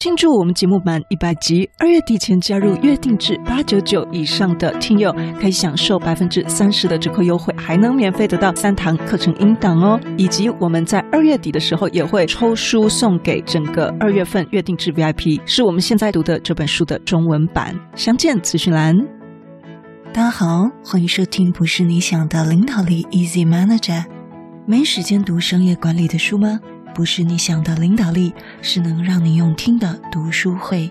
庆祝我们节目满一百集，二月底前加入月定制八九九以上的听友，可以享受百分之三十的折扣优惠，还能免费得到三堂课程音档哦。以及我们在二月底的时候也会抽书送给整个二月份月定制 VIP，是我们现在读的这本书的中文版。相见资讯栏。大家好，欢迎收听不是你想的领导力 Easy Manager。没时间读商业管理的书吗？不是你想的领导力，是能让你用听的读书会。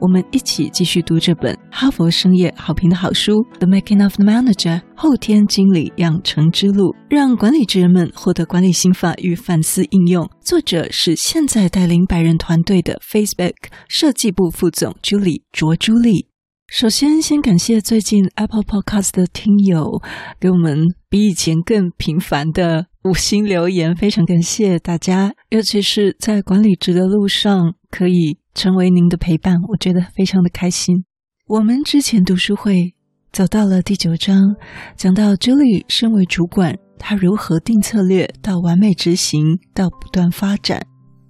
我们一起继续读这本哈佛商业好评的好书《The Making of the Manager》后天经理养成之路，让管理职人们获得管理心法与反思应用。作者是现在带领百人团队的 Facebook 设计部副总 Julie 卓朱莉。首先，先感谢最近 Apple Podcast 的听友给我们比以前更频繁的。五星留言，非常感谢大家，尤其是在管理职的路上，可以成为您的陪伴，我觉得非常的开心。我们之前读书会走到了第九章，讲到 Julie 身为主管，他如何定策略到完美执行，到不断发展。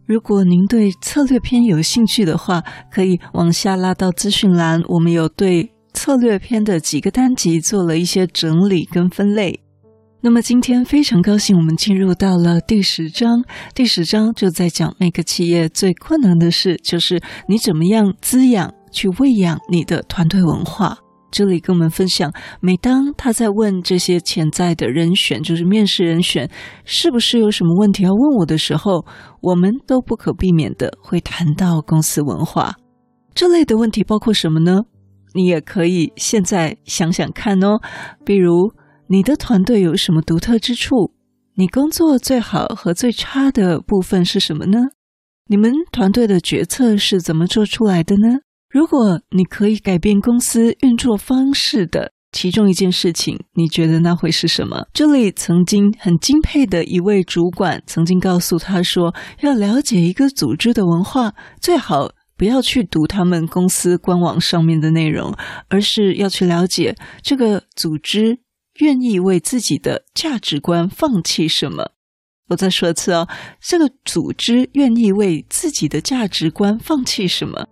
如果您对策略篇有兴趣的话，可以往下拉到资讯栏，我们有对策略篇的几个单集做了一些整理跟分类。那么今天非常高兴，我们进入到了第十章。第十章就在讲每个企业最困难的事，就是你怎么样滋养、去喂养你的团队文化。这里跟我们分享，每当他在问这些潜在的人选，就是面试人选，是不是有什么问题要问我的时候，我们都不可避免的会谈到公司文化。这类的问题包括什么呢？你也可以现在想想看哦，比如。你的团队有什么独特之处？你工作最好和最差的部分是什么呢？你们团队的决策是怎么做出来的呢？如果你可以改变公司运作方式的其中一件事情，你觉得那会是什么？这里曾经很敬佩的一位主管曾经告诉他说：“要了解一个组织的文化，最好不要去读他们公司官网上面的内容，而是要去了解这个组织。”愿意为自己的价值观放弃什么？我再说一次哦，这个组织愿意为自己的价值观放弃什么？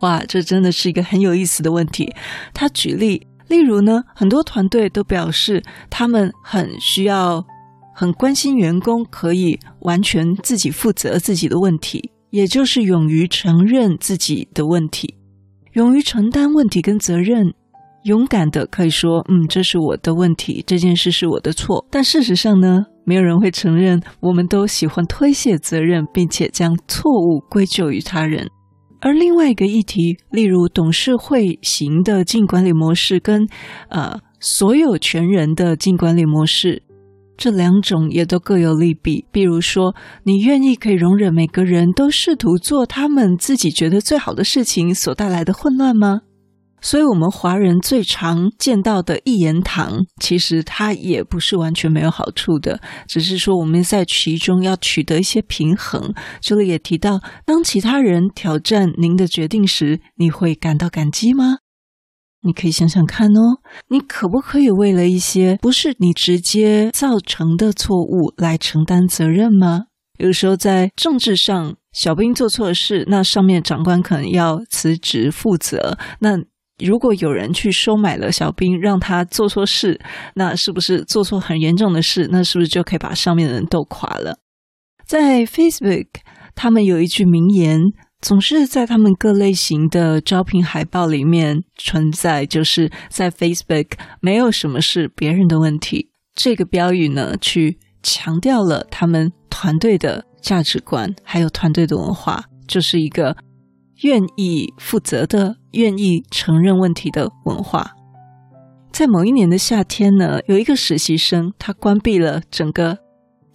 哇，这真的是一个很有意思的问题。他举例，例如呢，很多团队都表示他们很需要、很关心员工可以完全自己负责自己的问题，也就是勇于承认自己的问题，勇于承担问题跟责任。勇敢的可以说，嗯，这是我的问题，这件事是我的错。但事实上呢，没有人会承认。我们都喜欢推卸责任，并且将错误归咎于他人。而另外一个议题，例如董事会型的经营管理模式跟呃所有权人的经营管理模式，这两种也都各有利弊。比如说，你愿意可以容忍每个人都试图做他们自己觉得最好的事情所带来的混乱吗？所以，我们华人最常见到的一言堂，其实它也不是完全没有好处的，只是说我们在其中要取得一些平衡。这里也提到，当其他人挑战您的决定时，你会感到感激吗？你可以想想看哦，你可不可以为了一些不是你直接造成的错误来承担责任吗？有时候在政治上，小兵做错事，那上面长官可能要辞职负责，那。如果有人去收买了小兵，让他做错事，那是不是做错很严重的事？那是不是就可以把上面的人斗垮了？在 Facebook，他们有一句名言，总是在他们各类型的招聘海报里面存在，就是在 Facebook 没有什么是别人的问题。这个标语呢，去强调了他们团队的价值观，还有团队的文化，就是一个。愿意负责的、愿意承认问题的文化。在某一年的夏天呢，有一个实习生，他关闭了整个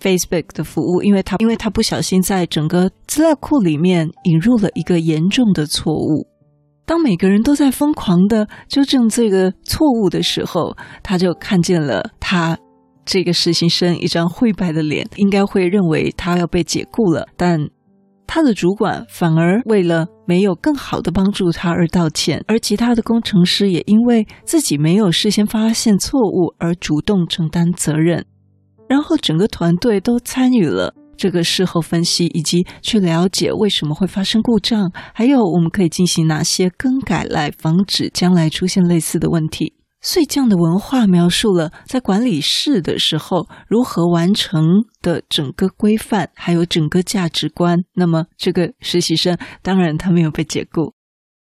Facebook 的服务，因为他因为他不小心在整个资料库里面引入了一个严重的错误。当每个人都在疯狂的纠正这个错误的时候，他就看见了他这个实习生一张灰白的脸，应该会认为他要被解雇了，但。他的主管反而为了没有更好的帮助他而道歉，而其他的工程师也因为自己没有事先发现错误而主动承担责任，然后整个团队都参与了这个事后分析，以及去了解为什么会发生故障，还有我们可以进行哪些更改来防止将来出现类似的问题。所以这样的文化描述了在管理室的时候如何完成的整个规范，还有整个价值观。那么这个实习生当然他没有被解雇。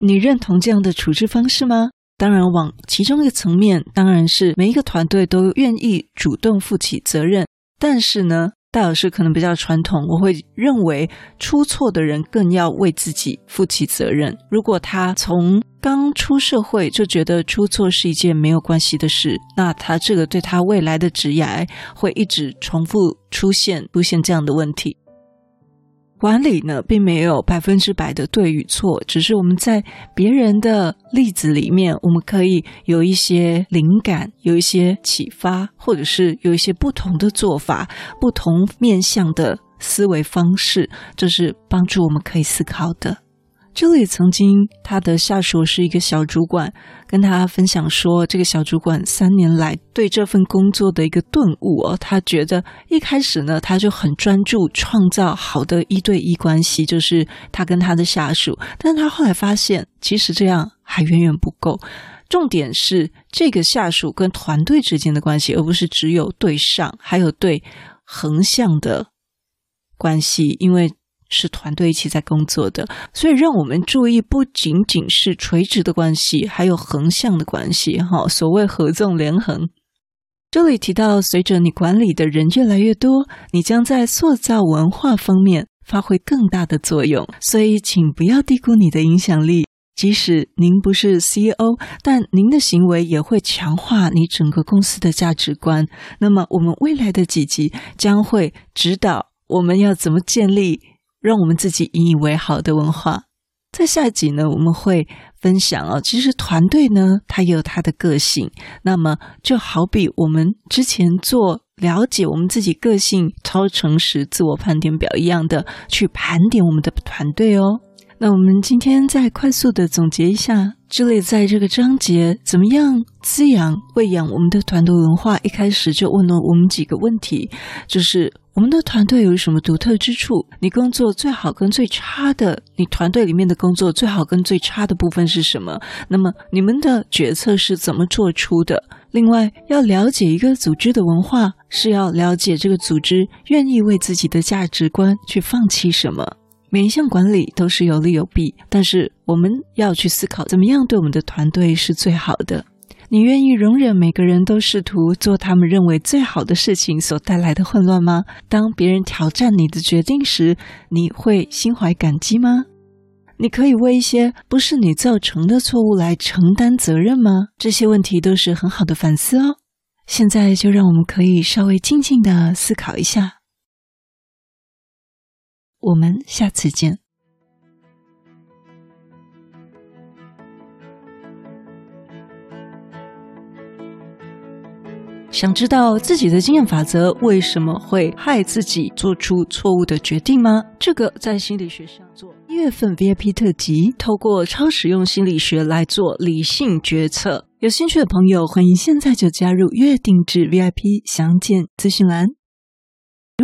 你认同这样的处置方式吗？当然，往其中一个层面，当然是每一个团队都愿意主动负起责任。但是呢，戴老师可能比较传统，我会认为出错的人更要为自己负起责任。如果他从刚出社会就觉得出错是一件没有关系的事，那他这个对他未来的职业会一直重复出现出现这样的问题。管理呢，并没有百分之百的对与错，只是我们在别人的例子里面，我们可以有一些灵感，有一些启发，或者是有一些不同的做法，不同面向的思维方式，这是帮助我们可以思考的。这里曾经，他的下属是一个小主管，跟他分享说，这个小主管三年来对这份工作的一个顿悟哦，他觉得一开始呢，他就很专注创造好的一对一关系，就是他跟他的下属，但他后来发现，其实这样还远远不够，重点是这个下属跟团队之间的关系，而不是只有对上，还有对横向的关系，因为。是团队一起在工作的，所以让我们注意，不仅仅是垂直的关系，还有横向的关系。哈，所谓合纵连横。这里提到，随着你管理的人越来越多，你将在塑造文化方面发挥更大的作用。所以，请不要低估你的影响力。即使您不是 CEO，但您的行为也会强化你整个公司的价值观。那么，我们未来的几集将会指导我们要怎么建立。让我们自己引以为豪的文化。在下一集呢，我们会分享啊，其实团队呢，它也有它的个性。那么，就好比我们之前做了解我们自己个性、超诚实自我盘点表一样的，去盘点我们的团队哦。那我们今天再快速的总结一下，这里在这个章节怎么样滋养、喂养我们的团队文化？一开始就问了我们几个问题，就是。我们的团队有什么独特之处？你工作最好跟最差的，你团队里面的工作最好跟最差的部分是什么？那么你们的决策是怎么做出的？另外，要了解一个组织的文化，是要了解这个组织愿意为自己的价值观去放弃什么。每一项管理都是有利有弊，但是我们要去思考，怎么样对我们的团队是最好的。你愿意容忍每个人都试图做他们认为最好的事情所带来的混乱吗？当别人挑战你的决定时，你会心怀感激吗？你可以为一些不是你造成的错误来承担责任吗？这些问题都是很好的反思哦。现在就让我们可以稍微静静的思考一下。我们下次见。想知道自己的经验法则为什么会害自己做出错误的决定吗？这个在心理学上做一月份 VIP 特辑，透过超实用心理学来做理性决策。有兴趣的朋友，欢迎现在就加入月定制 VIP，详见资讯栏。